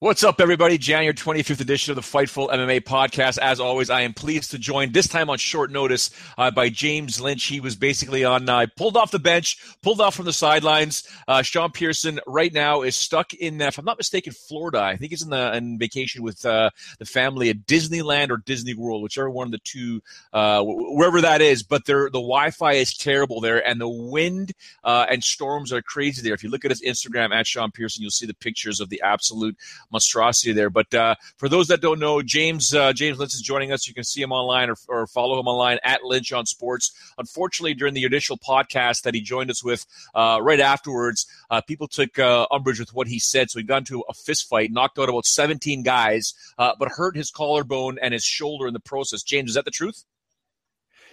What's up, everybody? January 25th edition of the Fightful MMA podcast. As always, I am pleased to join this time on short notice uh, by James Lynch. He was basically on, uh, pulled off the bench, pulled off from the sidelines. Uh, Sean Pearson right now is stuck in, if I'm not mistaken, Florida. I think he's in the in vacation with uh, the family at Disneyland or Disney World, whichever one of the two, uh, wherever that is. But the Wi-Fi is terrible there, and the wind uh, and storms are crazy there. If you look at his Instagram at Sean Pearson, you'll see the pictures of the absolute monstrosity there. But uh, for those that don't know, James uh, James Lynch is joining us. You can see him online or, or, follow him online at Lynch on Sports. Unfortunately, during the initial podcast that he joined us with uh, right afterwards, uh, people took uh, umbrage with what he said. So he got into a fist fight, knocked out about 17 guys, uh, but hurt his collarbone and his shoulder in the process. James, is that the truth?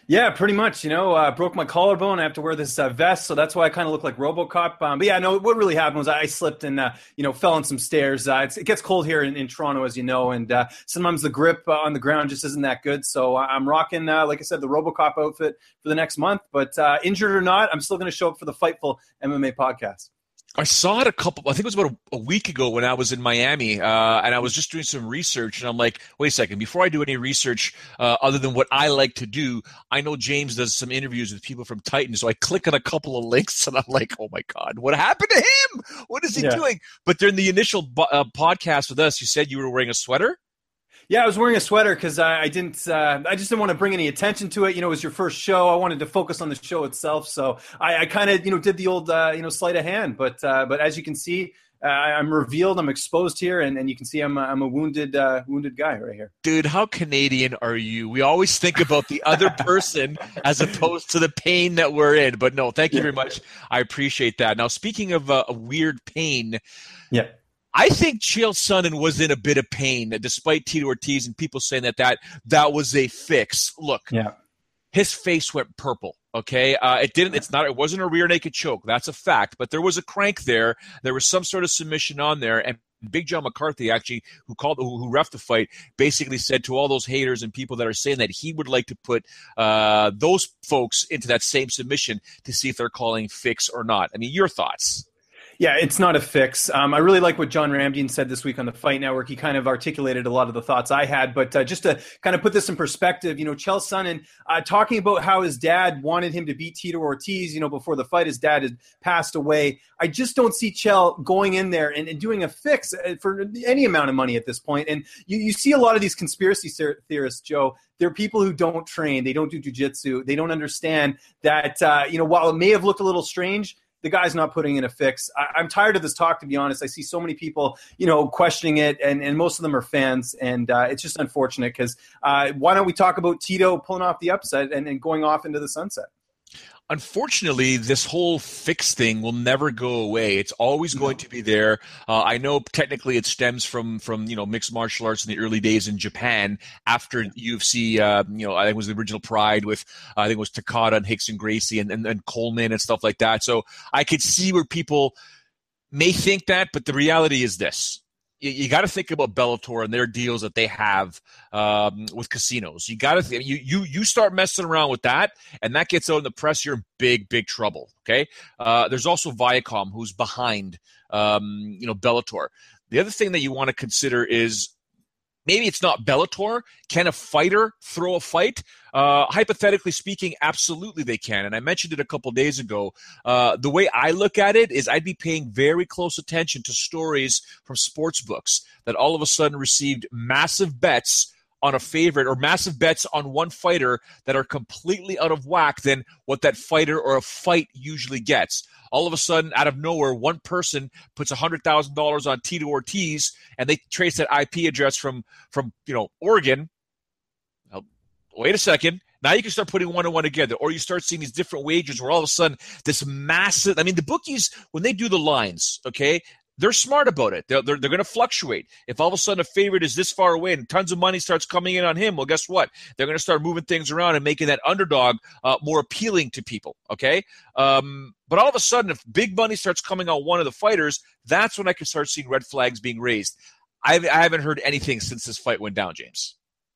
Yeah, pretty much. You know, uh, broke my collarbone. I have to wear this uh, vest, so that's why I kind of look like RoboCop. Um, but yeah, no, what really happened was I slipped and uh, you know fell on some stairs. Uh, it gets cold here in, in, Toronto, as you know, and uh, sometimes the grip uh, on the ground just isn't that good. So I'm rocking, like I said, the RoboCop outfit for the next month. But injured or not, I'm still going to show up for the Fightful MMA podcast. I saw it a couple. I think it was about a, a week ago when I was in Miami, uh, and I was just doing some research, and I'm like, wait a second. Before I do any research, uh, other than what I like to do, I know James does some interviews with people from Titan, so I click on a couple of links, and I'm like, oh my god, what happened to him? What is he yeah. doing? But during the initial uh, podcast with us, you said you were wearing a sweater. Yeah, I was wearing a sweater because I, I, didn't. Uh, I just didn't want to bring any attention to it. You know, it was your first show. I wanted to focus on the show itself, so I, I kind of, you know, did the old, uh, you know, sleight of hand. But, uh, but as you can see, uh, I'm revealed. I'm exposed here, and, and you can see I'm a, I'm a wounded, uh, wounded guy right here. Dude, how Canadian are you? We always think about the other person as opposed to the pain that we're in. But no, thank you very much. I appreciate that. Now, speaking of uh, a weird pain, yeah I think Chael Sonnen was in a bit of pain, despite Tito Ortiz and people saying that that that was a fix. Look, yeah, his face went purple. Okay, uh, it didn't. It's not. It wasn't a rear naked choke. That's a fact. But there was a crank there. There was some sort of submission on there, and Big John McCarthy, actually, who called who, who ref the fight, basically said to all those haters and people that are saying that he would like to put uh, those folks into that same submission to see if they're calling fix or not. I mean, your thoughts? Yeah, it's not a fix. Um, I really like what John Ramdian said this week on the Fight Network. He kind of articulated a lot of the thoughts I had. But uh, just to kind of put this in perspective, you know, Chael Sonnen uh, talking about how his dad wanted him to beat Tito Ortiz, you know, before the fight, his dad had passed away. I just don't see Chael going in there and, and doing a fix uh, for any amount of money at this point. And you, you see a lot of these conspiracy theorists, Joe. They're people who don't train, they don't do jujitsu, they don't understand that, uh, you know, while it may have looked a little strange, the guy's not putting in a fix. I, am tired of this talk, to be honest. I see so many people, you know, questioning it, and, and most of them are fans, and uh, it's just unfortunate because uh, why don't we talk about Tito pulling off the upset and, and going off into the sunset? Unfortunately, this whole fix thing will never go away. It's always going to be there. Uh, I know technically it stems from from you know mixed martial arts in the early days in Japan after UFC. Uh, you know, I think it was the original Pride with uh, I think it was Takada and Rickson Gracie and, and, and Coleman and stuff like that. So I could see where people may think that, but the reality is this: you, you got to think about Bellator and their deals that they have um, with casinos. You got to th- you you you start messing around with that, and that gets out in the press. You're in big big trouble. Okay. Uh, there's also Viacom who's behind um, you know Bellator. The other thing that you want to consider is maybe it's not Bellator. Can a fighter throw a fight? Uh, hypothetically speaking, absolutely they can. And I mentioned it a couple days ago. Uh, the way I look at it is I'd be paying very close attention to stories from sports books that all of a sudden received massive bets on a favorite or massive bets on one fighter that are completely out of whack than what that fighter or a fight usually gets all of a sudden, out of nowhere, one person puts $100,000 on Tito Ortiz and they trace that IP address from, from you know, Oregon. Now, wait a second. Now you can start putting one and one together, or you start seeing these different wagers where all of a sudden this massive. I mean, the bookies when they do the lines, okay, they're smart about it. They're, they're, they're going to fluctuate. If all of a sudden a favorite is this far away and tons of money starts coming in on him, well, guess what? They're going to start moving things around and making that underdog uh, more appealing to people. Okay. Um, but all of a sudden, if big money starts coming on one of the fighters, that's when I can start seeing red flags being raised. I've, I haven't heard anything since this fight went down, James.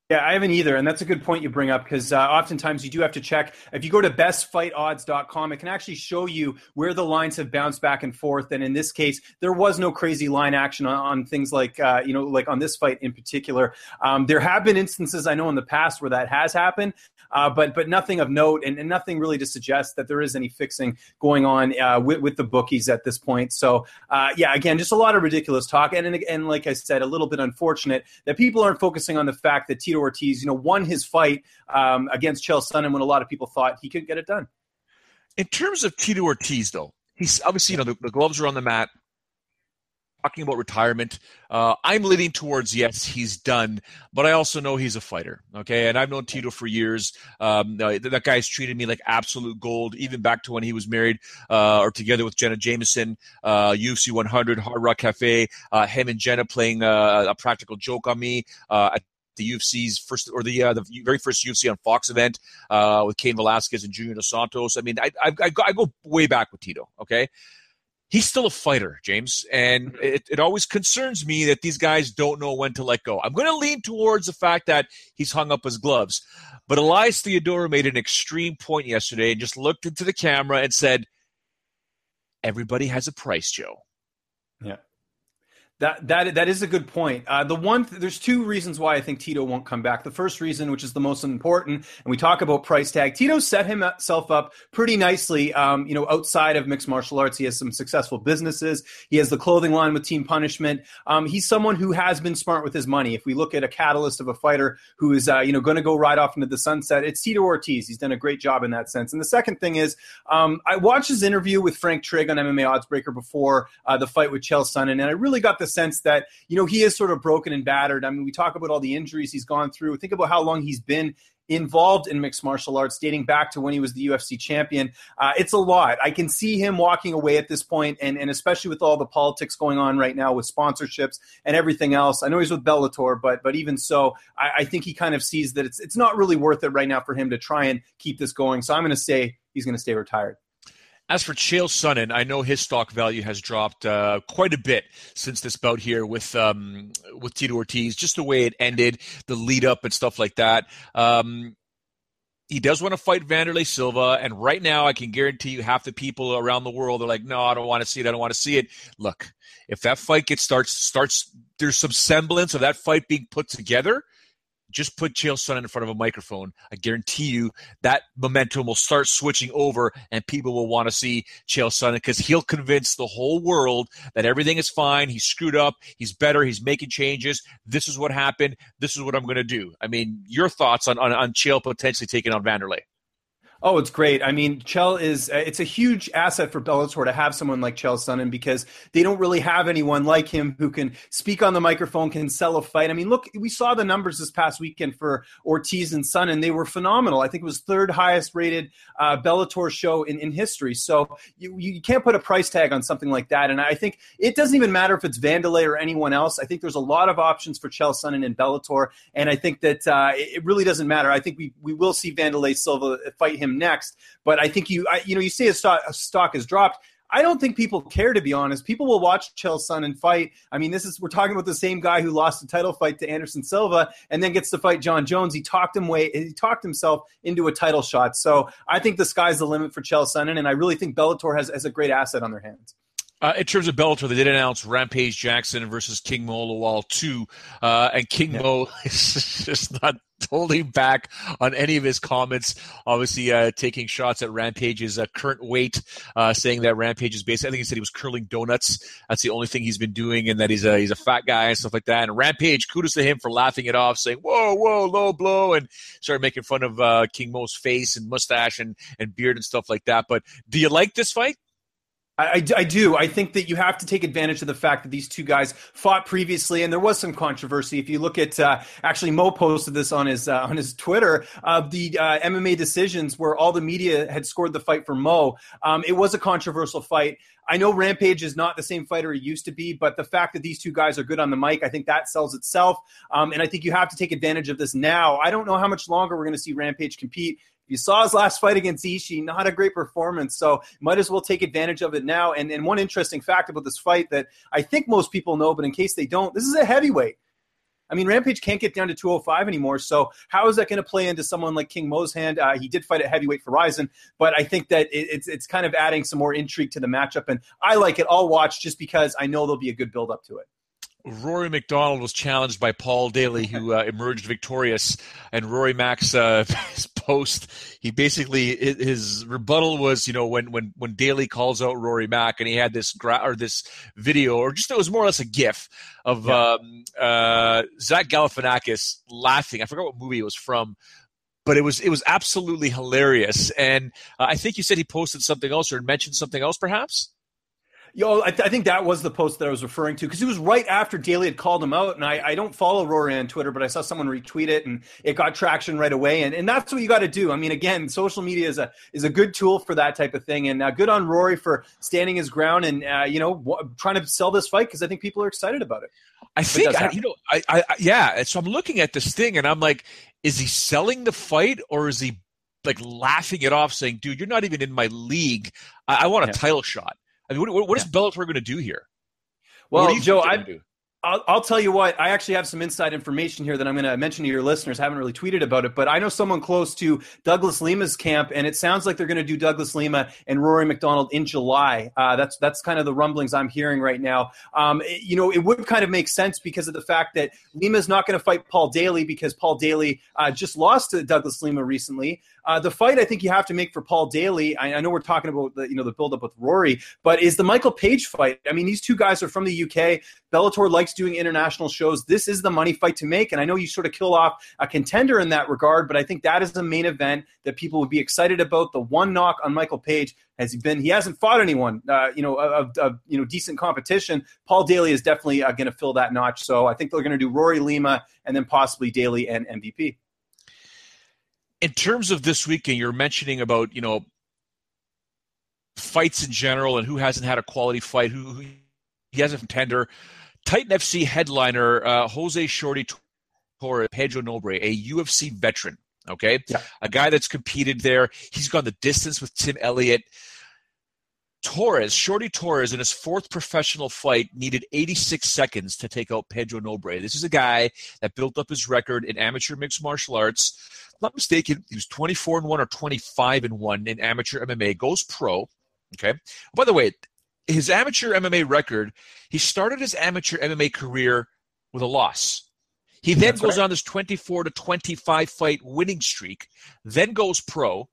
Yeah, I haven't either. And that's a good point you bring up because uh, oftentimes you do have to check. If you go to bestfightodds.com, it can actually show you where the lines have bounced back and forth. And in this case, there was no crazy line action on, on things like, uh, you know, like on this fight in particular. Um, there have been instances I know in the past where that has happened, uh, but but nothing of note and, and, nothing really to suggest that there is any fixing going on uh, with, with the bookies at this point. So, uh, yeah, again, just a lot of ridiculous talk. And, and, and like I said, a little bit unfortunate that people aren't focusing on the fact that Tito Ortiz, you know, won his fight um, against Chael Sonnen when a lot of people thought he couldn't get it done. In terms of Tito Ortiz, though, he's obviously, you know, the, the gloves are on the mat talking about retirement. Uh, I'm leaning towards yes, he's done, but I also know he's a fighter. Okay, and I've known Tito for years. Um, that guy's treated me like absolute gold, even back to when he was married uh, or together with Jenna Jameson, uh, UFC 100, Hard Rock Cafe. Uh, him and Jenna playing uh, a practical joke on me uh, at the UFC's first or the uh, the very first UFC on Fox event uh, with Cain Velasquez and Junior Dos Santos. I mean, I, I, I, go, I go way back with Tito. Okay, he's still a fighter, James. And mm-hmm. it, it always concerns me that these guys don't know when to let go. I'm going to lean towards the fact that he's hung up his gloves. But Elias Theodorou made an extreme point yesterday and just looked into the camera and said, Everybody has a price, Joe. Yeah. That that that is a good point. Uh, the one th- there's two reasons why I think Tito won't come back. The first reason, which is the most important, and we talk about price tag. Tito set himself up pretty nicely. Um, you know, outside of mixed martial arts, he has some successful businesses. He has the clothing line with Team Punishment. Um, he's someone who has been smart with his money. If we look at a catalyst of a fighter who is uh, you know going to go right off into the sunset, it's Tito Ortiz. He's done a great job in that sense. And the second thing is, um, I watched his interview with Frank Trigg on MMA Oddsbreaker before uh, the fight with Chael Sonnen, and I really got the sense that you know he is sort of broken and battered. I mean, we talk about all the injuries he's gone through. Think about how long he's been involved in mixed martial arts dating back to when he was the UFC champion. Uh, it's a lot. I can see him walking away at this point, and, and especially with all the politics going on right now with sponsorships and everything else. I know he's with Bellator, but but even so, I, I think he kind of sees that it's it's not really worth it right now for him to try and keep this going. So I'm going to say he's going to stay retired. As for Chael Sonnen, I know his stock value has dropped uh, quite a bit since this bout here with um, with Tito Ortiz. Just the way it ended, the lead up and stuff like that. Um, he does want to fight Wanderlei Silva, and right now I can guarantee you half the people around the world are like, "No, I don't want to see it. I don't want to see it." Look, if that fight gets starts starts, there's some semblance of that fight being put together just put Chael Sonnen in front of a microphone. I guarantee you that momentum will start switching over and people will want to see Chael Sonnen because he'll convince the whole world that everything is fine. He's screwed up. He's better. He's making changes. This is what happened. This is what I'm going to do. I mean, your thoughts on, on, on Chael potentially taking on Wanderlei? Oh, it's great. I mean, Chael is uh, it's a huge asset for Bellator to have someone like Chael Sonnen because they don't really have anyone like him who can speak on the microphone, can sell a fight. I mean, look, we saw the numbers this past weekend for Ortiz and Sonnen. They were phenomenal. I think it was third highest rated uh, Bellator show in, in history. So you, you can't put a price tag on something like that. And I think it doesn't even matter if it's Wanderlei or anyone else. I think there's a lot of options for Chael Sonnen in Bellator. And I think that uh, it really doesn't matter. I think we, we will see Wanderlei Silva fight him him next. But I think you, I, you know, you see a stock, a stock has dropped. I don't think people care to be honest. People will watch Chael Sonnen fight. I mean, this is we're talking about the same guy who lost the title fight to Anderson Silva and then gets to fight John Jones. He talked him way he talked himself into a title shot. So I think the sky's the limit for Chael Sonnen, and I really think Bellator has, has a great asset on their hands. Uh, in terms of Bellator, they did announce Rampage Jackson versus King Mo Lawal 2. Uh, and King yeah. Mo is just not holding back on any of his comments. Obviously, uh, taking shots at Rampage's uh, current weight, uh, saying that Rampage is basically, I think he said he was curling donuts. That's the only thing he's been doing, and that he's a, he's a fat guy and stuff like that. And Rampage, kudos to him for laughing it off, saying, whoa, whoa, low blow, and started making fun of uh, King Mo's face and mustache and, and beard and stuff like that. But do you like this fight? I, I, do. I think that you have to take advantage of the fact that these two guys fought previously, and there was some controversy. If you look at uh, actually, Mo posted this on his uh, on his Twitter of the uh, MMA decisions where all the media had scored the fight for Mo. Um, it was a controversial fight. I know Rampage is not the same fighter he used to be, but the fact that these two guys are good on the mic, I think that sells itself. Um, and I think you have to take advantage of this now. I don't know how much longer we're going to see Rampage compete. You saw his last fight against Ishii, not a great performance. So might as well take advantage of it now. And, and one interesting fact about this fight that I think most people know, but in case they don't, this is a heavyweight. I mean, Rampage can't get down to 205 anymore. So how is that going to play into someone like King Mo's hand? Uh, he did fight at heavyweight for Rizin, but I think that it, it's it's kind of adding some more intrigue to the matchup, and I like it. I'll watch just because I know there'll be a good build up to it. Rory MacDonald was challenged by Paul Daley, who uh, emerged victorious. And Rory Mac's uh, post, he basically his rebuttal was, you know, when when when Daley calls out Rory Mac, and he had this gra- or this video, or just it was more or less a GIF of yeah. um, uh, Zach Galifianakis laughing. I forgot what movie it was from, but it was it was absolutely hilarious. And uh, I think you said he posted something else or mentioned something else, perhaps. Yo, I, th- I, think that was the post that I was referring to because it was right after Daley had called him out. And I, I, don't follow Rory on Twitter, but I saw someone retweet it and it got traction right away. And, and that's what you got to do. I mean, again, social media is a is a good tool for that type of thing. And uh, good on Rory for standing his ground and uh, you know w- trying to sell this fight because I think people are excited about it. I think I, you know, I, I yeah. So I'm looking at this thing and I'm like, is he selling the fight or is he like laughing it off, saying, "Dude, you're not even in my league. I, I want a yeah. title shot." I mean, what, what is yeah. Bellator going to do here? Well, Joe, I, I'll, I'll, tell you what. I actually have some inside information here that I'm going to mention to your listeners. I haven't really tweeted about it, but I know someone close to Douglas Lima's camp, and it sounds like they're going to do Douglas Lima and Rory MacDonald in July. Uh, that's that's kind of the rumblings I'm hearing right now. Um, it, you know, it would kind of make sense because of the fact that Lima's not going to fight Paul Daley because Paul Daley uh, just lost to Douglas Lima recently. Uh, the fight I think you have to make for Paul Daley. I, I know we're talking about the you know the buildup with Rory, but is the Michael Page fight. I mean, these two guys are from the UK. Bellator likes doing international shows. This is the money fight to make, and I know you sort of kill off a contender in that regard, but I think that is the main event that people would be excited about. The one knock on Michael Page has been he hasn't fought anyone, uh, you know, of, of, you know decent competition. Paul Daley is definitely uh, going to fill that notch. So I think they're going to do Rory Lima and then possibly Daley and MVP in terms of this weekend, you're mentioning about you know fights in general and who hasn't had a quality fight, who, who he has a contender. Titan FC headliner uh, Jose Shorty Torres, Pedro Nobre, a UFC veteran. Okay, yeah. a guy that's competed there. He's gone the distance with Tim Elliott. Torres, Shorty Torres, in his fourth professional fight, needed 86 seconds to take out Pedro Nobre. This is a guy that built up his record in amateur mixed martial arts not mistaken, he was 24 and 1 or 25 and 1 in amateur MMA, goes pro. Okay. By the way, his amateur MMA record, he started his amateur MMA career with a loss. He then That's goes right. on this 24 to 25 fight winning streak, then goes pro,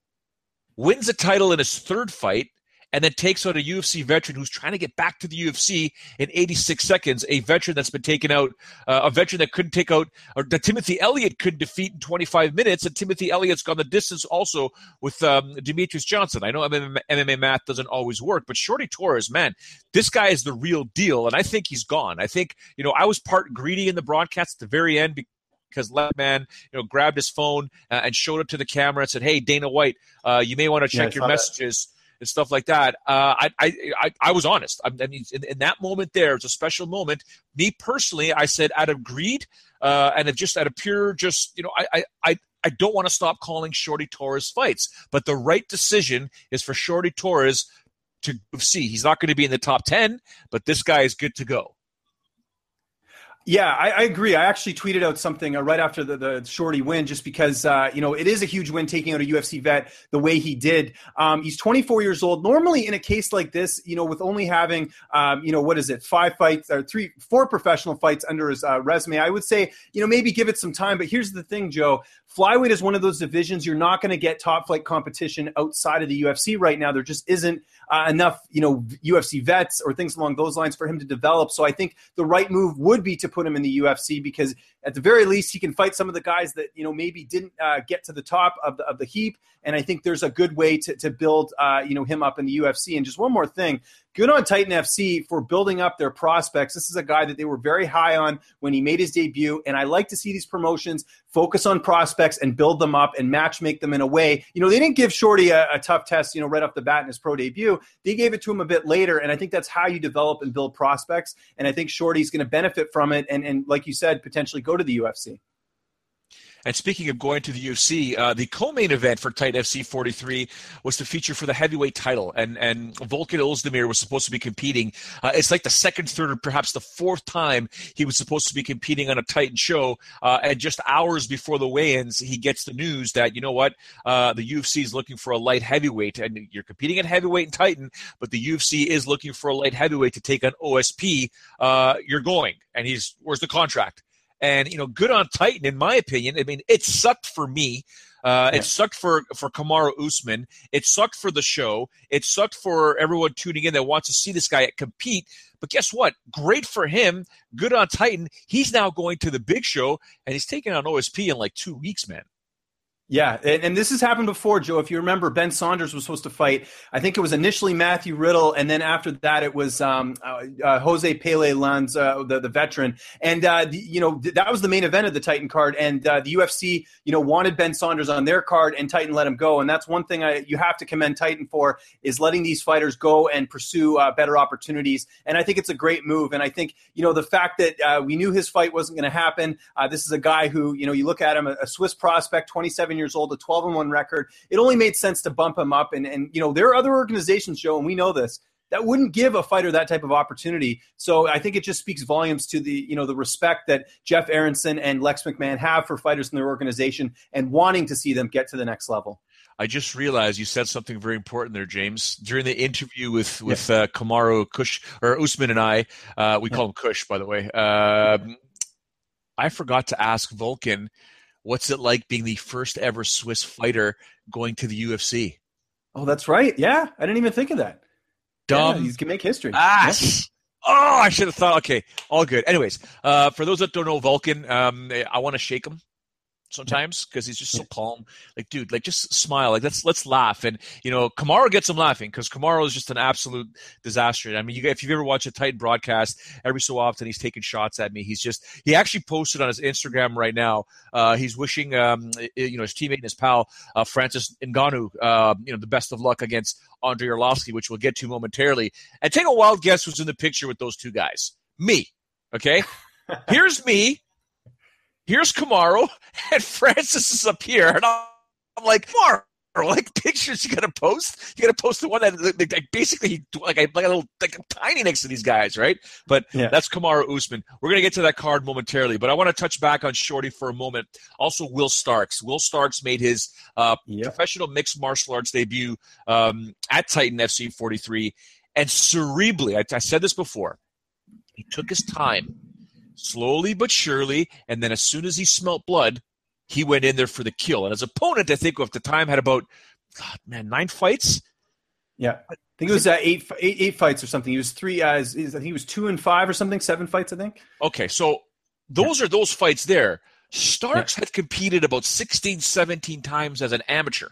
wins a title in his third fight, and then takes out a UFC veteran who's trying to get back to the UFC in 86 seconds. A veteran that's been taken out, uh, a veteran that couldn't take out, or that Timothy Elliott couldn't defeat in 25 minutes, and Timothy Elliott's gone the distance also with um, Demetrious Johnson. I know MMA, MMA math doesn't always work, but Shorty Torres, man, this guy is the real deal, and I think he's gone. I think you know I was part greedy in the broadcast at the very end because Left Man, you know, grabbed his phone uh, and showed it to the camera and said, "Hey, Dana White, uh, you may want to check yeah, your messages." That and stuff like that. Uh, I, I, I was honest. I, mean, in, in, that moment there, it's a special moment. Me personally, I said out of greed uh, and just out of pure, just you know, I, I, I don't want to stop calling Shorty Torres fights, but the right decision is for Shorty Torres to see. He's not going to be in the top ten, but this guy is good to go. Yeah, I, I, agree. I actually tweeted out something uh, right after the, the Shorty win, just because uh, you know it is a huge win taking out a UFC vet the way he did. Um, he's 24 years old. Normally, in a case like this, you know, with only having um, you know what is it, five fights or three, four professional fights under his uh, resume, I would say you know maybe give it some time. But here's the thing, Joe: flyweight is one of those divisions you're not going to get top flight competition outside of the UFC right now. There just isn't uh, enough, you know, UFC vets or things along those lines for him to develop. So I think the right move would be to put him in the UFC because at the very least he can fight some of the guys that you know maybe didn't uh, get to the top of the, of the heap. And I think there's a good way to, to build uh, you know him up in the UFC. And just one more thing, good on Titan FC for building up their prospects. This is a guy that they were very high on when he made his debut, and I like to see these promotions focus on prospects and build them up and match make them in a way. You know, they didn't give Shorty a, a tough test, you know, right off the bat in his pro debut. They gave it to him a bit later, and I think that's how you develop and build prospects. And I think Shorty's going to benefit from it, and and like you said, potentially go to the UFC. And speaking of going to the UFC, uh, the co-main event for Titan FC 43 was to feature for the heavyweight title, and and Volkan Oezdemir was supposed to be competing. Uh, it's like the second, third, or perhaps the fourth time he was supposed to be competing on a Titan show. Uh, and just hours before the weigh-ins, he gets the news that you know what, uh, the UFC is looking for a light heavyweight, and you're competing at heavyweight in Titan, but the UFC is looking for a light heavyweight to take on OSP. Uh, you're going, and he's where's the contract? And you know, good on Titan, in my opinion. I mean, it sucked for me. Uh, yeah. It sucked for for Kamaru Usman. It sucked for the show. It sucked for everyone tuning in that wants to see this guy compete. But guess what? Great for him. Good on Titan. He's now going to the big show, and he's taking on OSP in like two weeks, man. Yeah, and, and, this has happened before, Joe. If you remember, Ben Saunders was supposed to fight. I think it was initially Matthew Riddle, and then after that, it was um, uh, uh, Jose Pele Lanz, uh, the, the veteran. And uh, the, you know th- that was the main event of the Titan card. And uh, the UFC, you know, wanted Ben Saunders on their card, and Titan let him go. And that's one thing I, you have to commend Titan for is letting these fighters go and pursue uh, better opportunities. And I think it's a great move. And I think you know the fact that we knew his fight wasn't going to happen. this is a guy who you know you look at him, a, a Swiss prospect, twenty seven years old, a 12 and 1 record. It only made sense to bump him up. And, and, you know, there are other organizations, Joe, and we know this, that wouldn't give a fighter that type of opportunity. So I think it just speaks volumes to the, you know, the respect that Jeff Aronson and Lex McMahon have for fighters in their organization and wanting to see them get to the next level. I just realized you said something very important there, James. During the interview with with yeah. uh, Kamaru Kush or Usman and I, uh, we yeah. call him Kush, by the way. Uh, I forgot to ask Volkan What's it like being the first ever Swiss fighter going to the UFC? Oh, that's right. Yeah, I didn't even think of that. Dumb. Yeah, you can make history. Yeah. Oh, I should have thought. Okay, all good. Anyways, uh, for those that don't know Volkan, um, I want to shake him sometimes because he's just so calm. Like, dude, like just smile. Like let's let's laugh. And you know, Kamaru gets him laughing because Kamaru is just an absolute disaster. I mean, you, if you've ever watched a Titan broadcast, every so often he's taking shots at me. He's just he actually posted on his Instagram right now. Uh, he's wishing um, you know his teammate and his pal uh, Francis Ngannou uh, you know the best of luck against Andrei Arlovski, which we'll get to momentarily. And take a wild guess who's in the picture with those two guys. Me. Okay. Here's me here's Kamaru, and Francis is up here, and I'm like, Kamaru, like pictures you gotta post. You gotta post the one that like, basically like I like a little like tiny next to these guys, right? But yeah. that's Kamaru Usman. We're gonna get to that card momentarily, but I want to touch back on Shorty for a moment. Also, Will Starks. Will Starks made his uh, yep. professional mixed martial arts debut um, at Titan FC 43, and cerebrally, I, I said this before. He took his time slowly but surely. And then as soon as he smelt blood, he went in there for the kill. And his opponent, I think, at the time had about, God, man, nine fights. Yeah. I think it was uh, eight, eight, eight fights or something. He was three, uh, I think he was two and five or something, seven fights, I think. Okay. So those yeah. are those fights there. Starks yeah. had competed about 16, 17 times as an amateur.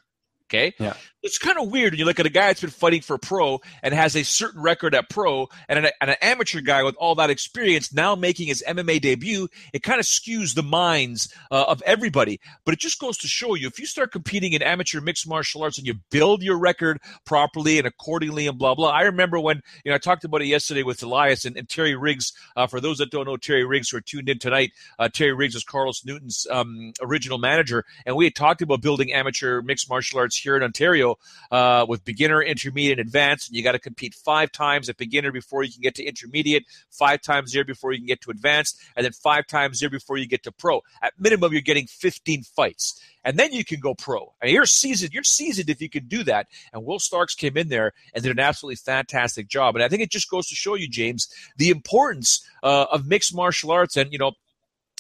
Okay. Yeah. It's kind of weird when you look at a guy that's been fighting for pro and has a certain record at pro and an, and an amateur guy with all that experience now making his MMA debut. It kind of skews the minds uh, of everybody. But it just goes to show you if you start competing in amateur mixed martial arts and you build your record properly and accordingly and blah, blah. I remember when, you know, I talked about it yesterday with Elias and, and Terry Riggs. Uh, for those that don't know Terry Riggs who are tuned in tonight, uh, Terry Riggs is Carlos Newton's um, original manager. And we had talked about building amateur mixed martial arts here in Ontario uh, with beginner, intermediate, and advanced. And you got to compete five times at beginner before you can get to intermediate, five times there before you can get to advanced, and then five times there before you get to pro. At minimum, you're getting 15 fights. And then you can go pro. And you're seasoned. You're seasoned if you can do that. And Will Starks came in there and did an absolutely fantastic job. And I think it just goes to show you, James, the importance uh, of mixed martial arts. And you know,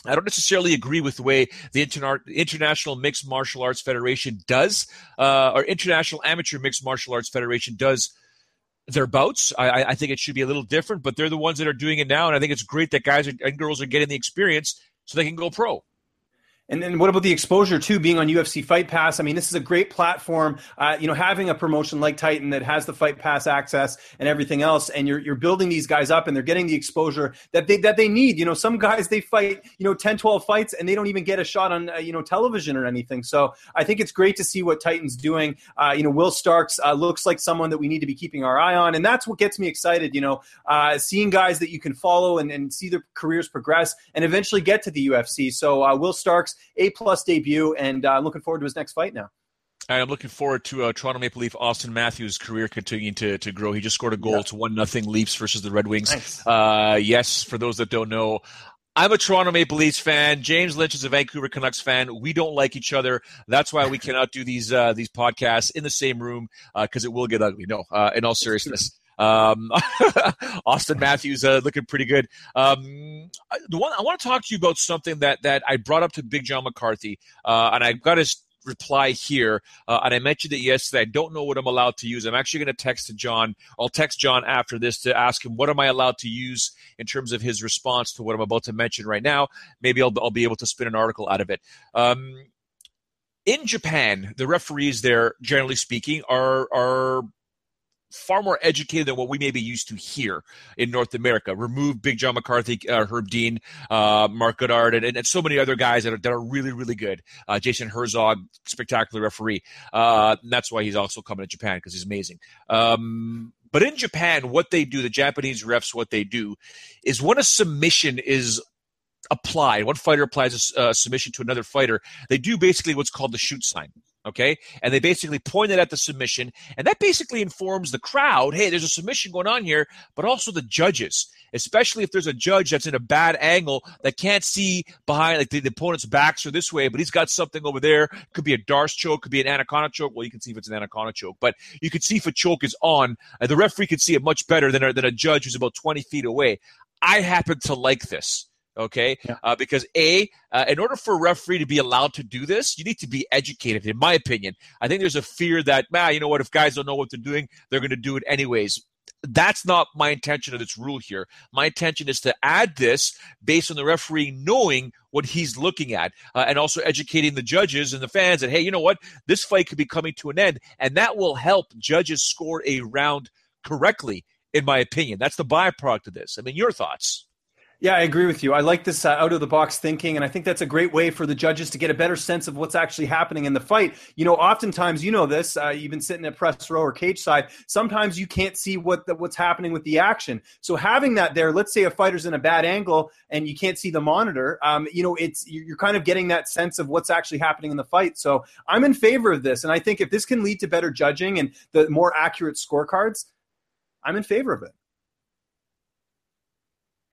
I don't necessarily agree with the way the Interna- International Mixed Martial Arts Federation does, uh, or International Amateur Mixed Martial Arts Federation does their bouts. I, I, think it should be a little different, but they're the ones that are doing it now, and I think it's great that guys and girls are getting the experience so they can go pro. And then what about the exposure too, being on UFC Fight Pass? I mean, this is a great platform. Uh, you know, having a promotion like Titan that has the Fight Pass access and everything else, and you're you're building these guys up, and they're getting the exposure that they that they need. You know, some guys they fight you know 10, 12 fights, and they don't even get a shot on uh, you know television or anything. So I think it's great to see what Titan's doing. Uh, you know, Will Starks uh, looks like someone that we need to be keeping our eye on, and that's what gets me excited. You know, uh, seeing guys that you can follow and, and see their careers progress and eventually get to the UFC. So uh, Will Starks a plus debut, and I'm uh, looking forward to his next fight now. I'm looking forward to uh, Toronto Maple Leaf Auston Matthews' career continuing to, to grow. He just scored a goal. Yeah. It's one nothing Leafs versus the Red Wings. Nice. Uh, yes, for those that don't know, I'm a Toronto Maple Leafs fan. James Lynch is a Vancouver Canucks fan. We don't like each other. That's why we cannot do these uh, these podcasts in the same room because uh, it will get ugly. No, uh, in all seriousness. Um, Auston Matthews uh, looking pretty good. Um, the one I want to talk to you about something that that I brought up to Big John McCarthy, uh, and I got his reply here. Uh, and I mentioned it yesterday. I don't know what I'm allowed to use. I'm actually going to text to John. I'll text John after this to ask him what am I allowed to use in terms of his response to what I'm about to mention right now. Maybe I'll, I'll be able to spin an article out of it. Um, in Japan, the referees there, generally speaking, are are far more educated than what we may be used to here in North America. Remove Big John McCarthy, uh, Herb Dean, uh, Marc Goddard, and, and, so many other guys that are, that are really, really good. Uh, Jason Herzog, spectacular referee. Uh, that's why he's also coming to Japan because he's amazing. Um, but in Japan, what they do, the Japanese refs, what they do is when a submission is applied, one fighter applies a, a submission to another fighter, they do basically what's called the shoot sign okay? And they basically pointed at the submission and that basically informs the crowd hey there's a submission going on here but also the judges especially if there's a judge that's in a bad angle that can't see behind like the, the opponent's backs or this way but he's got something over there. Could be a D'Arce choke could be an anaconda choke. Well you can see if it's an anaconda choke but you can see if a choke is on the referee can see it much better than a, than a judge who's about 20 feet away. I happen to like this okay? Yeah. Uh, because a, uh, in order for a referee to be allowed to do this, you need to be educated. In my opinion, I think there's a fear that, man, you know what? If guys don't know what they're doing, they're going to do it anyways. That's not my intention of this rule here. My intention is to add this based on the referee knowing what he's looking at uh, and also educating the judges and the fans that, hey, you know what? This fight could be coming to an end. And that will help judges score a round correctly, in my opinion. That's the byproduct of this. I mean, your thoughts? Yeah, I agree with you. I like this uh, out of the box thinking, and I think that's a great way for the judges to get a better sense of what's actually happening in the fight. You know, oftentimes, you know this. Uh, been sitting at press row or cage side. Sometimes you can't see what the, what's happening with the action. So having that there, let's say a fighter's in a bad angle and you can't see the monitor. Um, you know, it's you're kind of getting that sense of what's actually happening in the fight. So I'm in favor of this, and I think if this can lead to better judging and the more accurate scorecards, I'm in favor of it.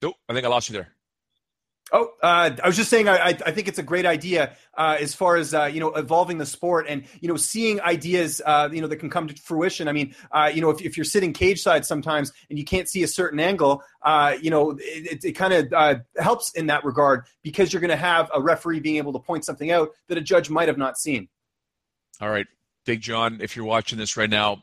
Nope, I think I lost you there. Oh, uh, I was just saying. I, I think it's a great idea uh, as far as uh, you know evolving the sport and you know seeing ideas uh, you know that can come to fruition. I mean, uh, you know, if, if you're sitting cage side sometimes and you can't see a certain angle, uh, you know, it, it kind of helps in that regard because you're going to have a referee being able to point something out that a judge might have not seen. All right, Big John, if you're watching this right now,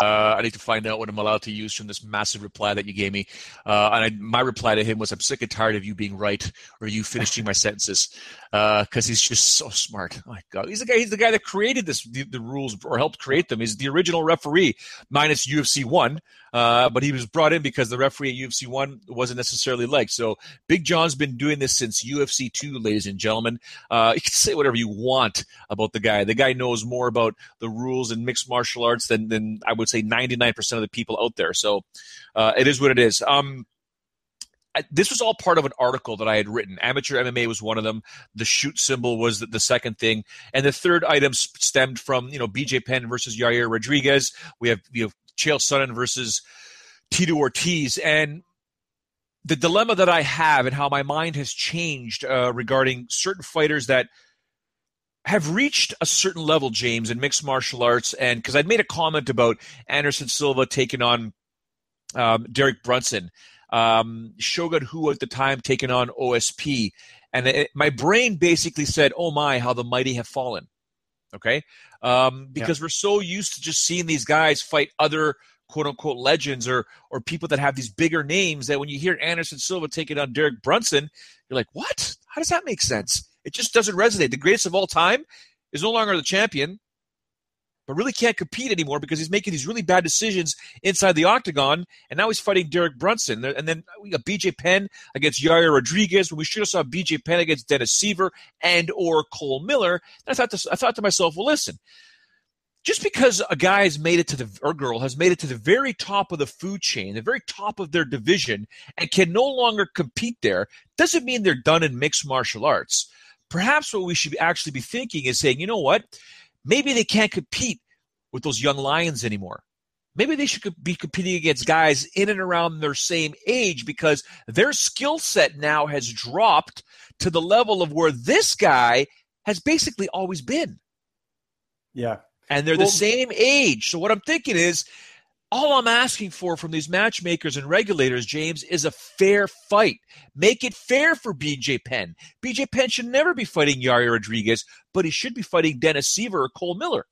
Uh, I need to find out what I'm allowed to use from this massive reply that you gave me. Uh, and I, my reply to him was, "I'm sick and tired of you being right or you finishing my sentences," because uh, he's just so smart. Oh my God, he's the guy. He's the guy that created this, the, the, rules or helped create them. He's the original referee, minus UFC one. Uh, but he was brought in because the referee at UFC one wasn't necessarily liked. So Big John's been doing this since UFC two, ladies and gentlemen. Uh, you can say whatever you want about the guy. The guy knows more about the rules in mixed martial arts than than I would say 99% of the people out there. So uh, it is what it is. Um, this was all part of an article that I had written. Amateur MMA was one of them. The shoot symbol was the, the second thing, and the third item stemmed from you know BJ Penn versus Yair Rodriguez. We have you know Chael Sonnen versus Tito Ortiz, and the dilemma that I have and how my mind has changed uh, regarding certain fighters that have reached a certain level, James, in mixed martial arts, and because I'd made a comment about Anderson Silva taking on um, Derek Brunson, um, Shogun Rua at the time taking on OSP, and it, my brain basically said, "Oh my, how the mighty have fallen." Okay, um, because yeah. we're so used to just seeing these guys fight other quote unquote legends or or people that have these bigger names that when you hear Anderson Silva taking on Derek Brunson, you're like, what? How does that make sense? It just doesn't resonate. The greatest of all time is no longer the champion, but really can't compete anymore because he's making these really bad decisions inside the octagon. And now he's fighting Derek Brunson. And then we got BJ Penn against Yair Rodriguez when we should have saw BJ Penn against Dennis Siver and or Cole Miller. And I thought to, I thought to myself, well, listen, just because a guy has made it to the or girl has made it to the very top of the food chain, the very top of their division, and can no longer compete there, doesn't mean they're done in mixed martial arts perhaps what we should actually be thinking is saying, you know what? Maybe they can't compete with those young lions anymore. Maybe they should be competing against guys in and around their same age because their skill set now has dropped to the level of where this guy has basically always been. Yeah. And they're well, the same age. So what I'm thinking is all I'm asking for from these matchmakers and regulators, James, is a fair fight. Make it fair for BJ Penn. BJ Penn should never be fighting Yair Rodriguez, but he should be fighting Dennis Siver or Cole Miller.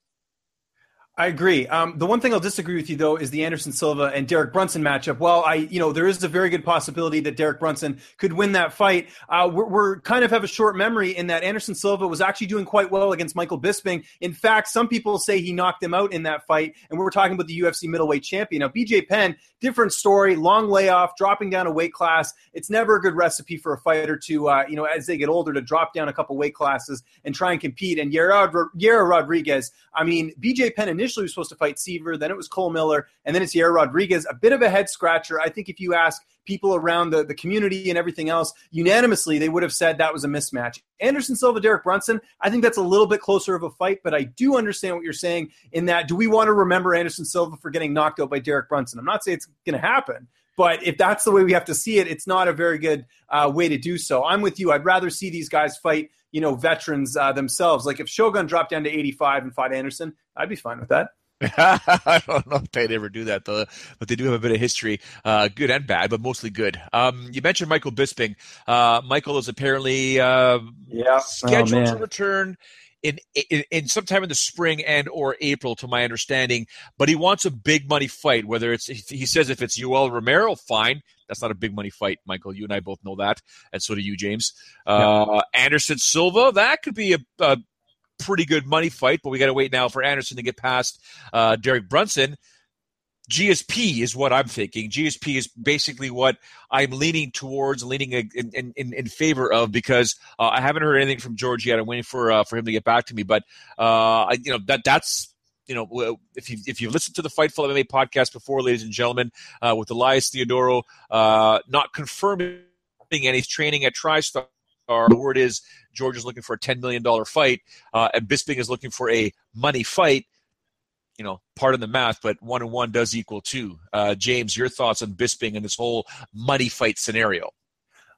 I agree. Um, the one thing I'll disagree with you though is the Anderson Silva and Derek Brunson matchup. Well, I, you know, there is a very good possibility that Derek Brunson could win that fight. Uh, we're, we're, kind of have a short memory in that Anderson Silva was actually doing quite well against Michael Bisping. In fact, some people say he knocked him out in that fight, and we're talking about the UFC middleweight champion. Now, BJ Penn, different story, long layoff, dropping down a weight class. It's never a good recipe for a fighter to, uh, you know, as they get older, to drop down a couple weight classes and try and compete. And Yair Rodriguez, I mean, BJ Penn initially initially was supposed to fight Siver, then it was Cole Miller, and then it's Yair Rodriguez. A bit of a head scratcher. I think if you ask people around the, the community and everything else, unanimously, they would have said that was a mismatch. Anderson Silva, Derek Brunson, I think that's a little bit closer of a fight, but I do understand what you're saying in that do we want to remember Anderson Silva for getting knocked out by Derek Brunson? I'm not saying it's going to happen, but if that's the way we have to see it, it's not a very good uh, way to do so. I'm with you. I'd rather see these guys fight you know, veterans uh, themselves. Like if Shogun dropped down to 85 and fought Anderson, I'd be fine with that. I don't know if they'd ever do that, though, but they do have a bit of history, uh, good and bad, but mostly good. Um, you mentioned Michael Bisping. Uh, Michael is apparently uh, yeah. Oh, scheduled oh, to return in, in, in sometime in the spring and or April, to my understanding. But he wants a big money fight. Whether it's he says if it's Yoel Romero, fine. That's not a big money fight, Michael. You and I both know that, and so do you, James. Uh, Anderson Silva, that could be a, a pretty good money fight, but we got to wait now for Anderson to get past uh, Derek Brunson. GSP is what I'm thinking. GSP is basically what I'm leaning towards, leaning in, in, in, favor of, because uh, I haven't heard anything from George yet. I'm waiting for uh, for him to get back to me. But uh, I, you know that that's you know, if you if you've listened to the Fightful MMA podcast before, ladies and gentlemen, uh, with Elias Theodorou uh, not confirming any training at TriStar, the word is George is looking for a ten million dollar fight, uh, and Bisping is looking for a money fight. You know, part of the math, but one and one does equal two. Uh, James, your thoughts on Bisping and this whole money fight scenario?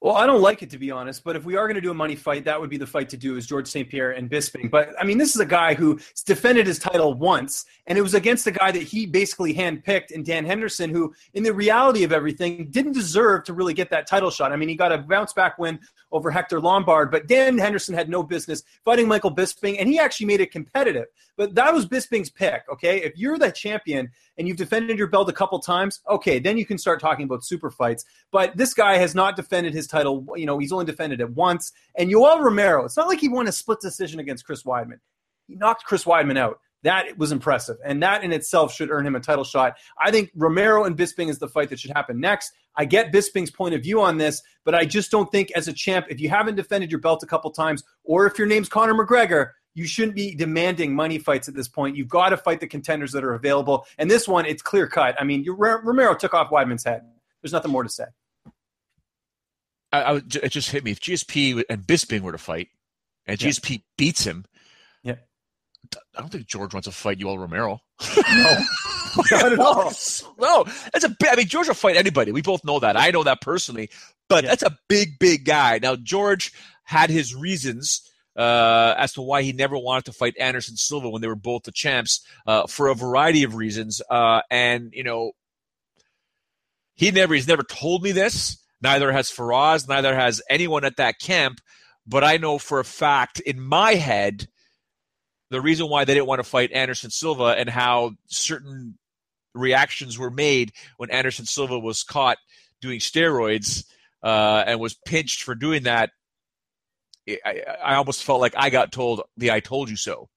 Well, I don't like it to be honest, but if we are going to do a money fight, that would be the fight to do is George St. Pierre and Bisping. But I mean, this is a guy who defended his title once, and it was against a guy that he basically handpicked in Dan Henderson, who, in the reality of everything, didn't deserve to really get that title shot. I mean, he got a bounce back win over Hector Lombard, but Dan Henderson had no business fighting Michael Bisping, and he actually made it competitive. But that was Bisping's pick, okay? If you're the champion and you've defended your belt a couple times, okay, then you can start talking about super fights. But this guy has not defended his title. You know, he's only defended it once. And Yoel Romero, it's not like he won a split decision against Chris Weidman. He knocked Chris Weidman out. That was impressive. And that in itself should earn him a title shot. I think Romero and Bisping is the fight that should happen next. I get Bisping's point of view on this, but I just don't think as a champ, if you haven't defended your belt a couple times, or if your name's Conor McGregor, you shouldn't be demanding money fights at this point. You've got to fight the contenders that are available. And this one, it's clear cut. I mean, Romero took off Weidman's head. There's nothing more to say. I, I, it just hit me. If GSP and Bisping were to fight, and GSP yeah. beats him, yeah, I don't think George wants to fight Yoel Romero. No, not at all. no, that's a. I mean, George will fight anybody. We both know that. I know that personally. But yeah. that's a big, big guy. Now, George had his reasons uh, as to why he never wanted to fight Anderson Silva when they were both the champs uh, for a variety of reasons. Uh, and you know, he never he's never told me this. Neither has Firas. Neither has anyone at that camp. But I know for a fact in my head the reason why they didn't want to fight Anderson Silva and how certain reactions were made when Anderson Silva was caught doing steroids uh, and was pinched for doing that. I, I, almost felt like I got told the "I told you so."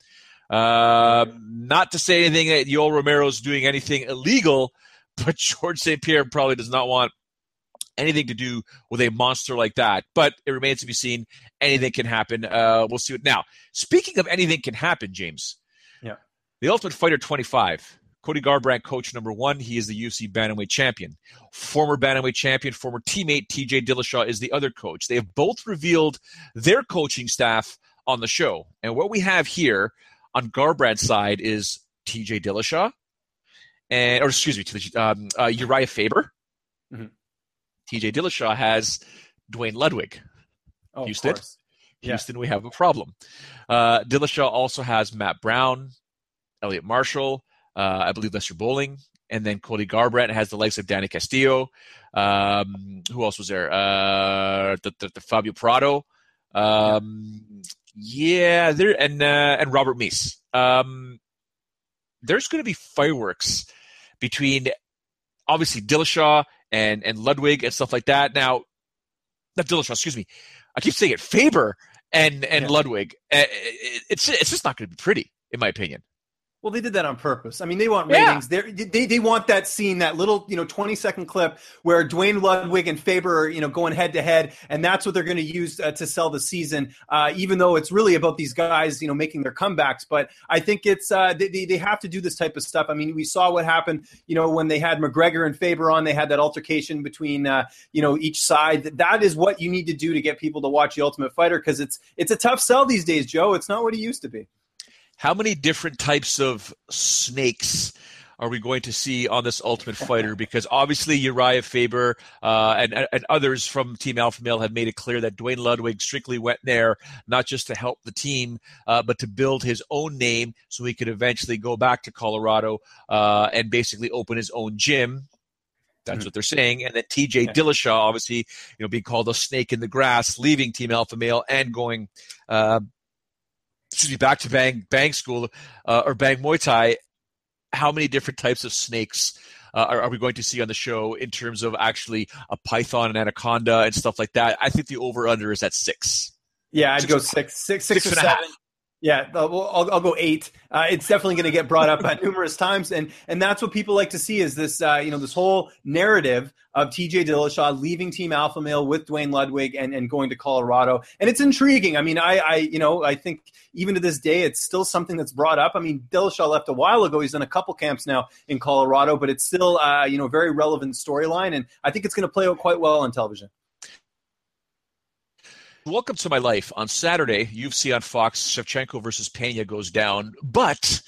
Uh, not to say anything that Yoel Romero is doing anything illegal, but George St. Pierre probably does not want anything to do with a monster like that. But it remains to be seen. Anything can happen. Uh, we'll see. What, now, speaking of anything can happen, James. Yeah. The Ultimate Fighter 25. Cody Garbrandt, coach number one. He is the UFC Bantamweight champion. Former Bantamweight champion, former teammate TJ Dillashaw is the other coach. They have both revealed their coaching staff on the show. And what we have here on Garbrandt's side is TJ Dillashaw, and or excuse me, um, uh, Uriah Faber. Mm-hmm. TJ Dillashaw has Duane Ludwig. Oh, Houston. Houston, yeah. we have a problem. Uh, Dillashaw also has Matt Brown, Eliot Marshall, uh, I believe Lester Bowling, and then Cody Garbrandt has the likes of Danny Castillo. Um, who else was there? Uh, the, the, the Fabio Prado. Um, yeah, there and uh, and Robert Meese. Um, there's going to be fireworks between obviously Dillashaw and and Ludwig and stuff like that. Now, not Dillashaw, excuse me. I keep saying it. Faber and and yeah. Ludwig. Eh, eh, eh, it's it's just not going to be pretty, in my opinion. Well, they did that on purpose. I mean, they want ratings. Yeah. They they want that scene, that little you know twenty second clip where Duane Ludwig and Faber are you know going head to head, and that's what they're going to use uh, to sell the season. Uh, even though it's really about these guys you know making their comebacks, but I think it's uh, they they have to do this type of stuff. I mean, we saw what happened you know when they had McGregor and Faber on, they had that altercation between uh, you know each side. That is what you need to do to get people to watch the Ultimate Fighter because it's it's a tough sell these days, Joe. It's not what it used to be how many different types of snakes are we going to see on this Ultimate Fighter? Because obviously Uriah Faber uh, and, and others from Team Alpha Male have made it clear that Duane Ludwig strictly went there not just to help the team, uh, but to build his own name so he could eventually go back to Colorado uh, and basically open his own gym. That's mm-hmm. what they're saying. And then TJ yeah. Dillashaw, obviously, you know, being called a snake in the grass, leaving Team Alpha Male and going uh, excuse me, back to Bang Bang School uh, or Bang Muay Thai, how many different types of snakes uh, are, are, we going to see on the show in terms of actually a python and anaconda and stuff like that? I think the over under is at six. Yeah, I'd six, go six, six, six, six or seven. Yeah, I'll, I'll, go eight. Uh, it's definitely going to get brought up at numerous times, and and that's what people like to see is this uh, you know this whole narrative of T.J. Dillashaw leaving Team Alpha Male with Duane Ludwig and, and going to Colorado, and it's intriguing. I mean, I, I you know I think even to this day it's still something that's brought up. I mean, Dillashaw left a while ago. He's done a couple camps now in Colorado, but it's still uh, you know very relevant storyline, and I think it's going to play out quite well on television. Welcome to my life. On Saturday, UFC on Fox, Shevchenko versus Pena goes down. But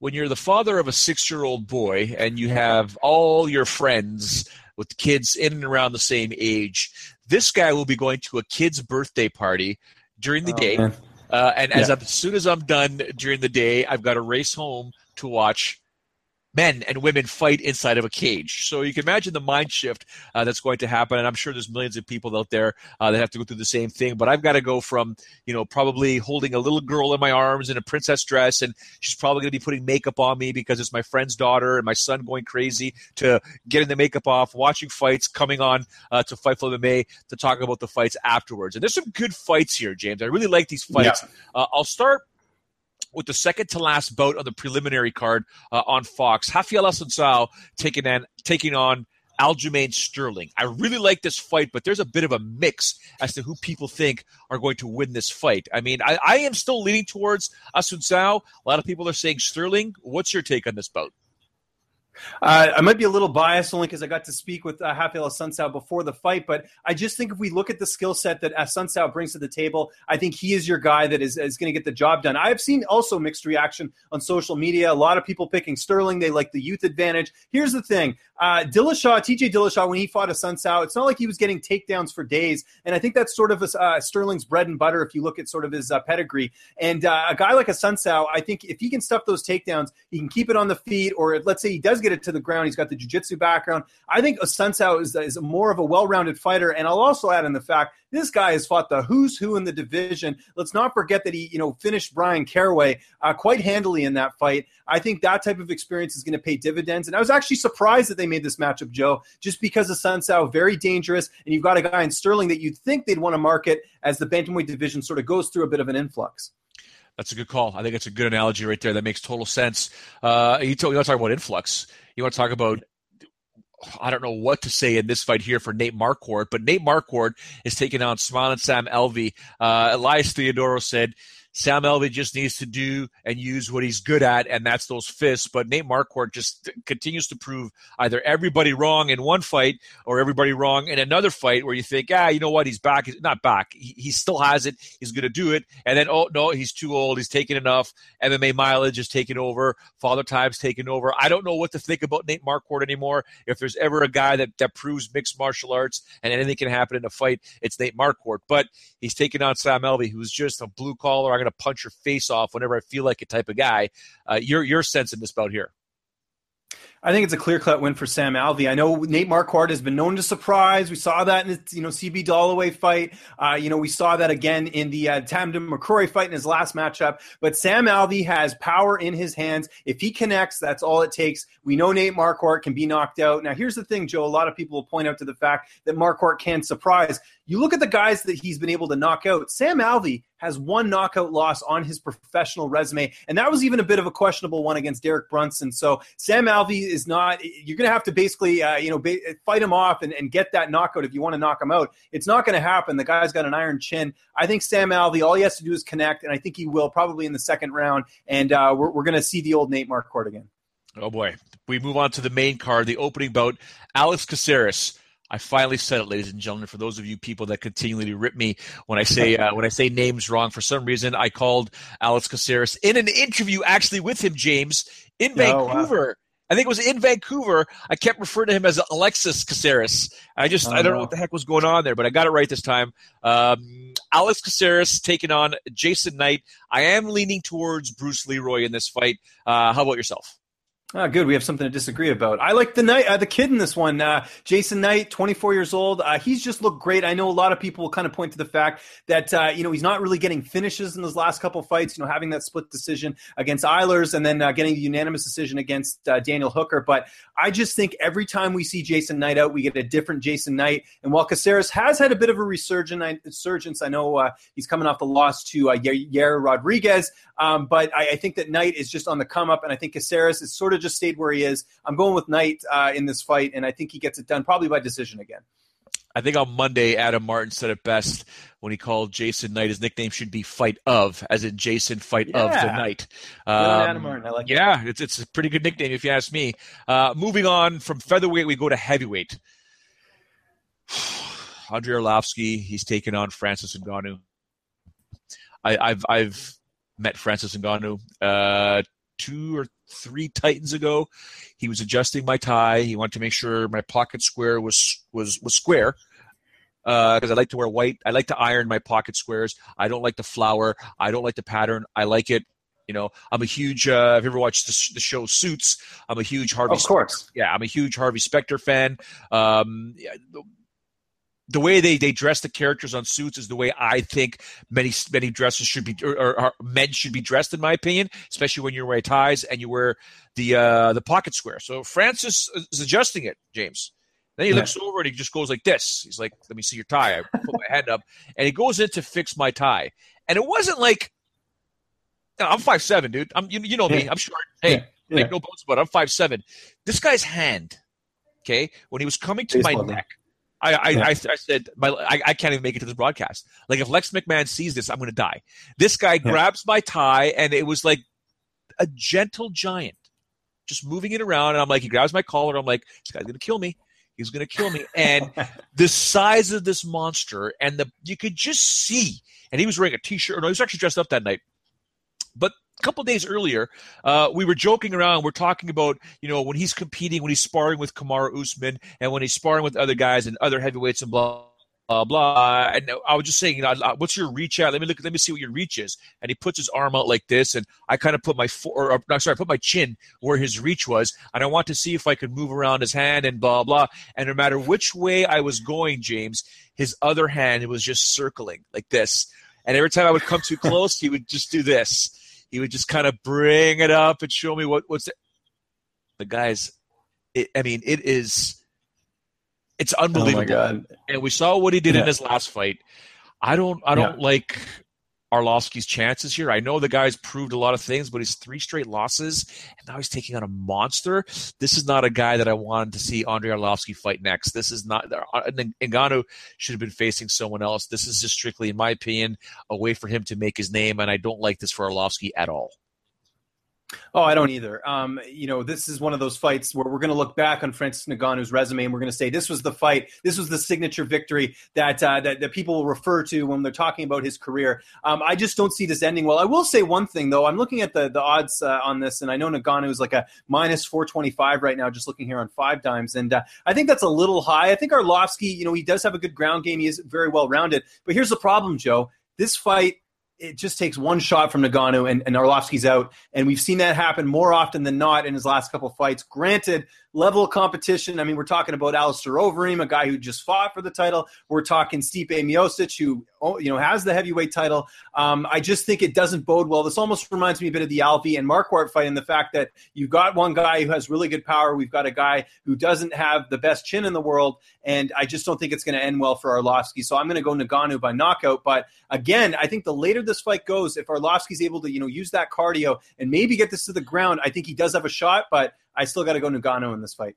when you're the father of a six year old boy and you have all your friends with kids in and around the same age, this guy will be going to a kid's birthday party during the oh, day. Uh, and yeah. as soon as I'm done during the day, I've got to race home to watch men and women fight inside of a cage. So you can imagine the mind shift uh, that's going to happen. And I'm sure there's millions of people out there uh, that have to go through the same thing. But I've got to go from, you know, probably holding a little girl in my arms in a princess dress, and she's probably going to be putting makeup on me because it's my friend's daughter and my son going crazy to getting the makeup off, watching fights, coming on uh, to Fightful MMA to talk about the fights afterwards. And there's some good fights here, James. I really like these fights. Yeah. Uh, I'll start with the second to last bout on the preliminary card uh, on Fox. Rafael Assunção taking on taking on Aljamain Sterling. I really like this fight, but there's a bit of a mix as to who people think are going to win this fight. I mean, I, I am still leaning towards Assunção. A lot of people are saying Sterling. What's your take on this bout? Uh, I might be a little biased only because I got to speak with uh, Assunção before the fight, but I just think if we look at the skill set that Assunção brings to the table, I think he is your guy that is, is going to get the job done. I have seen also mixed reaction on social media. A lot of people picking Sterling. They like the youth advantage. Here's the thing uh, Dillashaw, TJ Dillashaw, when he fought Assunção, it's not like he was getting takedowns for days. And I think that's sort of a, uh, Sterling's bread and butter if you look at sort of his uh, pedigree. And uh, a guy like Assunção, I think if he can stuff those takedowns, he can keep it on the feet, or let's say he does get it to the ground, he's got the jiu-jitsu background. I think Assunção is, is more of a well-rounded fighter. And I'll also add in the fact this guy has fought the who's who in the division. Let's not forget that he, you know, finished Bryan Caraway uh, quite handily in that fight. I think that type of experience is going to pay dividends. And I was actually surprised that they made this matchup, Joe, just because of Sunsao, very dangerous, and you've got a guy in Sterling that you'd think they'd want to market as the bantamweight division sort of goes through a bit of an influx. That's a good call. I think it's a good analogy right there. That makes total sense. Uh, you, talk, you want to talk about influx. You want to talk about I don't know what to say in this fight here for Nate Marquardt, but Nate Marquardt is taking on Smiling Sam Alvey. Uh, Elias Theodorou said Sam Alvey just needs to do and use what he's good at, and that's those fists. But Nate Marquardt just continues to prove either everybody wrong in one fight or everybody wrong in another fight where you think, ah, you know what, he's back. He's not back. He, he still has it. He's going to do it. And then, oh, no, he's too old. He's taken enough. MMA mileage is taking over. Father Time's taking over. I don't know what to think about Nate Marquardt anymore. If there's ever a guy that, that proves mixed martial arts and anything can happen in a fight, it's Nate Marquardt. But he's taking on Sam Alvey, who's just a blue collar. I'm going to punch your face off whenever I feel like it type of guy. Uh, your your sense in this bout here. I think it's a clear cut win for Sam Alvey. I know Nate Marquardt has been known to surprise. We saw that in the you know CB Dollaway fight. Uh, you know we saw that again in the uh, Tamdan McCrory fight in his last matchup. But Sam Alvey has power in his hands. If he connects, that's all it takes. We know Nate Marquardt can be knocked out. Now here's the thing, Joe. A lot of people will point out to the fact that Marquardt can surprise. You look at the guys that he's been able to knock out. Sam Alvey has one knockout loss on his professional resume, and that was even a bit of a questionable one against Derek Brunson. So Sam Alvey is not. You're going to have to basically, uh, you know, ba- fight him off and, and get that knockout if you want to knock him out. It's not going to happen. The guy's got an iron chin. I think Sam Alvey, all he has to do is connect, and I think he will probably in the second round. And uh, we're, we're going to see the old Nate Marquardt again. Oh boy, we move on to the main card, the opening bout. Alex Caceres I finally said it, ladies and gentlemen. For those of you people that continually rip me when I say uh, when I say names wrong, for some reason I called Alex Caceres in an interview actually with him, James, in Vancouver. Oh, wow. I think it was in Vancouver. I kept referring to him as Alexis Caceres. I just oh, I don't know what the heck was going on there, but I got it right this time. Um, Alex Caceres taking on Jason Knight. I am leaning towards Bruce Leroy in this fight. Uh, how about yourself? Oh, good. We have something to disagree about. I like the night, uh, the kid in this one, uh, Jason Knight, 24 years old. Uh, he's just looked great. I know a lot of people will kind of point to the fact that uh, you know he's not really getting finishes in those last couple fights. You know, having that split decision against Eilers and then uh, getting the unanimous decision against uh, Daniel Hooker. But I just think every time we see Jason Knight out, we get a different Jason Knight. And while Caceres has had a bit of a resurgence, I know he's coming off the loss to uh, Yair Rodriguez, um, but I, I, think that Knight is just on the come up, and I think Caceres is sort of just stayed where he is. I'm going with Knight uh, in this fight, and I think he gets it done probably by decision again. I think on Monday, Adam Martin said it best when he called Jason Knight. His nickname should be Fight of, as in Jason Fight yeah. of the Night. Um, Adam Martin, I like yeah, it's it's a pretty good nickname if you ask me. Uh, moving on from featherweight, we go to heavyweight. Andrei Arlovsky, he's taken on Francis Ngannou. I, have I've met Francis Ngannou uh, two or three Titans ago. He was adjusting my tie. He wanted to make sure my pocket square was was was square because uh, I like to wear white. I like to iron my pocket squares. I don't like the flower. I don't like the pattern. I like it. You know, I'm a huge. Uh, have you ever watched the, the, show Suits? I'm a huge Harvey. Of course. Specter, yeah, I'm a huge Harvey Specter fan. Um, the way they, they dress the characters on suits is the way I think many many dresses should be or, or, or men should be dressed in my opinion, especially when you wear ties and you wear the uh, the pocket square. So Francis is adjusting it, James. Then he yeah. looks over and he just goes like this. He's like, "Let me see your tie." I put my hand up, and he goes in to fix my tie. And it wasn't like I'm five seven, dude. I'm you, you know me. I'm short. Hey, yeah. make no bones about it. I'm five seven. This guy's hand, okay, when he was coming to my neck I I, yeah. I, I, said my I, I, can't even make it to this broadcast. Like if Lex McMahon sees this, I'm going to die. This guy yeah. grabs my tie, and it was like a gentle giant, just moving it around. And I'm like, he grabs my collar. I'm like, this guy's gonna kill me. He's gonna kill me. And the size of this monster, and the you could just see. And he was wearing a t-shirt. No, he was actually dressed up that night. But a couple days earlier, uh, we were joking around. We're talking about, you know, when he's competing, when he's sparring with Kamaru Usman, and when he's sparring with other guys and other heavyweights and blah blah blah. And I was just saying, you know, what's your reach at? Let me look. Let me see what your reach is. And he puts his arm out like this, and I kind of put my for, or, no, sorry, I put my chin where his reach was, and I want to see if I could move around his hand and blah blah. And no matter which way I was going, James, his other hand was just circling like this. And every time I would come too close, he would just do this. He would just kind of bring it up and show me what what's it. the guys. It, I mean, it is it's oh unbelievable. Oh and we saw what he did yeah. in his last fight. I don't I don't yeah. like Arlovsky's chances here. I know the guy's proved a lot of things, but he's three straight losses, and now he's taking on a monster. This is not a guy that I wanted to see Andre Arlovsky fight next. This is not uh, Ngannou should have been facing someone else. This is just strictly, in my opinion, a way for him to make his name, and I don't like this for Arlovsky at all. Oh, I don't either. Um, you know, this is one of those fights where we're going to look back on Francis Ngannou's resume and we're going to say this was the fight, this was the signature victory that uh, that, that people will refer to when they're talking about his career. Um, I just don't see this ending well. I will say one thing though. I'm looking at the the odds uh, on this, and I know Ngannou is like a minus 425 right now. Just looking here on five dimes, and uh, I think that's a little high. I think Arlovsky, you know, he does have a good ground game. He is very well rounded, but here's the problem, Joe. This fight it just takes one shot from Ngannou and, and Arlovsky's out. And we've seen that happen more often than not in his last couple fights. Granted, level of competition. I mean, we're talking about Alistair Overeem, a guy who just fought for the title. We're talking Stipe Miocic, who oh, you know has the heavyweight title. Um, I just think it doesn't bode well. This almost reminds me a bit of the Alvey and Marquardt fight in the fact that you've got one guy who has really good power. We've got a guy who doesn't have the best chin in the world, and I just don't think it's going to end well for Arlovsky. So I'm going to go Ngannou by knockout. But again, I think the later this fight goes, if Arlovsky's able to you know use that cardio and maybe get this to the ground, I think he does have a shot. But I still got to go Ngannou in this fight.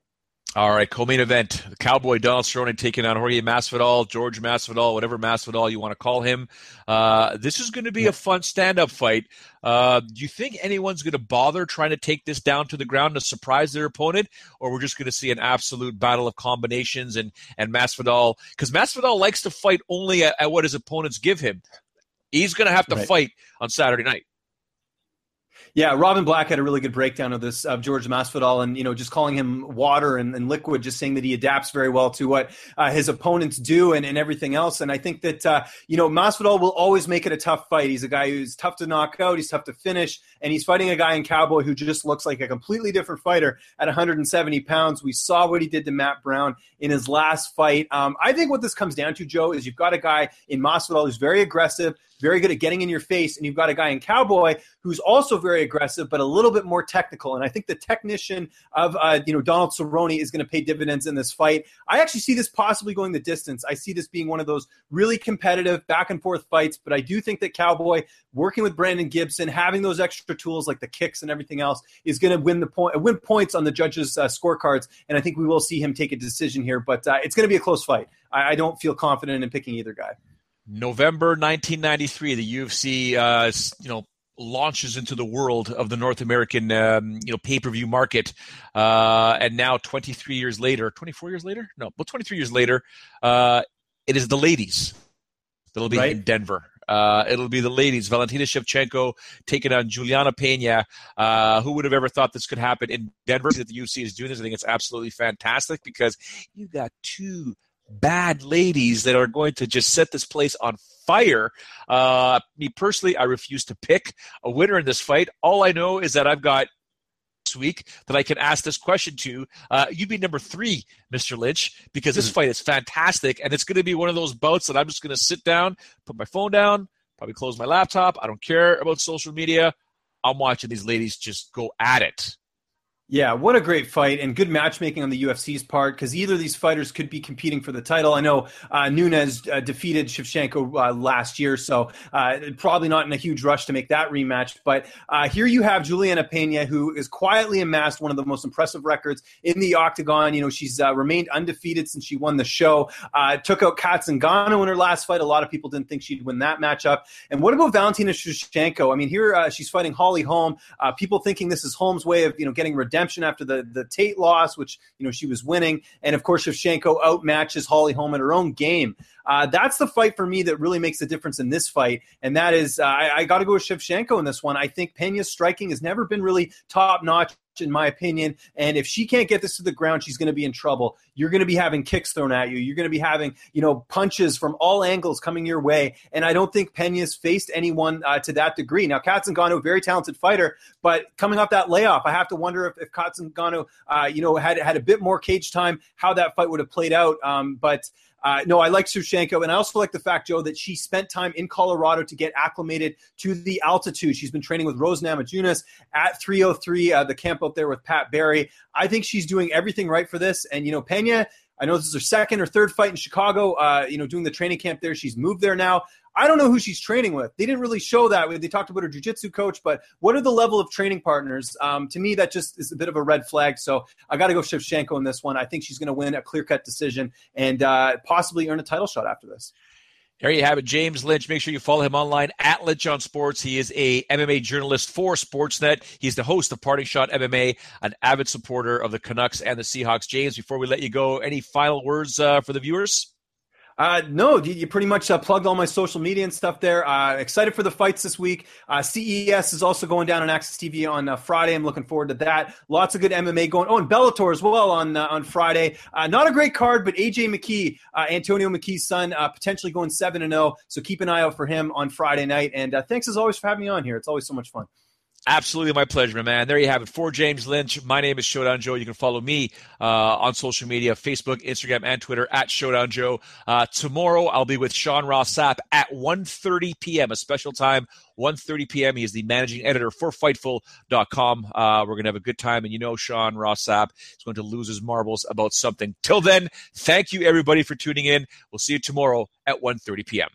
All right, co-main event: the Cowboy Donald Cerrone taking on Jorge Masvidal, George Masvidal, whatever Masvidal you want to call him. Uh, this is going to be a fun stand-up fight. Uh, do you think anyone's going to bother trying to take this down to the ground to surprise their opponent, or we're just going to see an absolute battle of combinations and and Masvidal because Masvidal likes to fight only at, at, what his opponents give him. He's going to have to right. fight on Saturday night. Yeah, Robin Black had a really good breakdown of this of George Masvidal, and you know, just calling him water and, and liquid, just saying that he adapts very well to what uh, his opponents do and, and everything else. And I think that uh, you know, Masvidal will always make it a tough fight. He's a guy who's tough to knock out, he's tough to finish, and he's fighting a guy in Cowboy who just looks like a completely different fighter at 170 pounds. We saw what he did to Matt Brown in his last fight. Um, I think what this comes down to, Joe, is you've got a guy in Masvidal who's very aggressive, very good at getting in your face, and you've got a guy in Cowboy who's also very aggressive, but a little bit more technical. And I think the technician of uh, you know Donald Cerrone is going to pay dividends in this fight. I actually see this possibly going the distance. I see this being one of those really competitive back and forth fights. But I do think that Cowboy working with Brandon Gibson, having those extra tools like the kicks and everything else, is going to win the point, win points on the judges' uh, scorecards. And I think we will see him take a decision here. But uh, it's going to be a close fight. I, I don't feel confident in picking either guy. November 1993, the UFC, uh, you know, launches into the world of the North American, um, you know, pay-per-view market. Uh, and now, 23 years later, 24 years later, no, well, 23 years later, uh, it is the ladies that'll be right. in Denver. Uh, it'll be the ladies, Valentina Shevchenko taking on Juliana Pena. Uh, who would have ever thought this could happen in Denver? That the UFC is doing this, I think it's absolutely fantastic because you got two bad ladies that are going to just set this place on fire. Uh, me personally, I refuse to pick a winner in this fight. All I know is that I've got this week that I can ask this question to. Uh, you'd be number three, Mr. Lynch, because this hmm. fight is fantastic, and it's going to be one of those bouts that I'm just going to sit down, put my phone down, probably close my laptop. I don't care about social media. I'm watching these ladies just go at it. Yeah, what a great fight and good matchmaking on the UFC's part because either of these fighters could be competing for the title. I know uh, Nunes uh, defeated Shevchenko uh, last year, so uh, probably not in a huge rush to make that rematch. But uh, here you have Juliana Pena, who is quietly amassed one of the most impressive records in the octagon. You know, she's uh, remained undefeated since she won the show. took out Cat Zingano in her last fight. A lot of people didn't think she'd win that matchup. And what about Valentina Shevchenko? I mean, here she's fighting Holly Holm. people thinking this is Holm's way of you know getting redemption redemption after the the Tate loss, which you know she was winning, and of course Shevchenko outmatches Holly Holm in her own game. Uh, that's the fight for me that really makes a difference in this fight, and that is uh, I, I got to go with Shevchenko in this one. I think Pena's striking has never been really top notch in my opinion. And if she can't get this to the ground, she's going to be in trouble. You're going to be having kicks thrown at you. You're going to be having, you know, punches from all angles coming your way. And I don't think Pena's faced anyone uh, to that degree. Now, Cat Zingano, very talented fighter, but coming off that layoff, I have to wonder if, if Cat Zingano, uh, you know, had had a bit more cage time, how that fight would have played out. Um, but uh, no, I like Shevchenko, and I also like the fact, Joe, that she spent time in Colorado to get acclimated to the altitude. She's been training with Rose Namajunas at 303, uh, the camp out there with Pat Barry. I think she's doing everything right for this. And, you know, Pena, I know this is her second or third fight in Chicago, uh, you know, doing the training camp there. She's moved there now. I don't know who she's training with. They didn't really show that. They talked about her jujitsu coach, but what are the level of training partners? Um, to me, that just is a bit of a red flag. So I got to go Shevchenko in this one. I think she's going to win a clear cut decision and uh, possibly earn a title shot after this. There you have it, James Lynch. Make sure you follow him online at Lynch on Sports. He is a MMA journalist for Sportsnet. He's the host of Parting Shot MMA, an avid supporter of the Canucks and the Seahawks. James, before we let you go, any final words uh, for the viewers? Uh, no, you, pretty much uh, plugged all my social media and stuff there. Uh, excited for the fights this week. Uh, CES is also going down on AXS TV on uh, Friday. I'm looking forward to that. Lots of good MMA going. Oh, and Bellator as well on uh, on Friday. not a great card, but AJ McKee, Antonio McKee's son, potentially going seven and zero. Oh. So keep an eye out for him on Friday night. And thanks as always for having me on here. It's always so much fun. Absolutely my pleasure, man. There you have it. For James Lynch, my name is Showdown Joe. You can follow me uh, on social media, Facebook, Instagram, and Twitter at Showdown Joe. Uh, tomorrow, I'll be with Sean Ross Sapp at 1.30 p.m., a special time, 1.30 p.m. He is the managing editor for Fightful.com. Uh, we're going to have a good time, and you know Sean Ross Sapp is going to lose his marbles about something. Till then, thank you, everybody, for tuning in. We'll see you tomorrow at 1.30 p.m.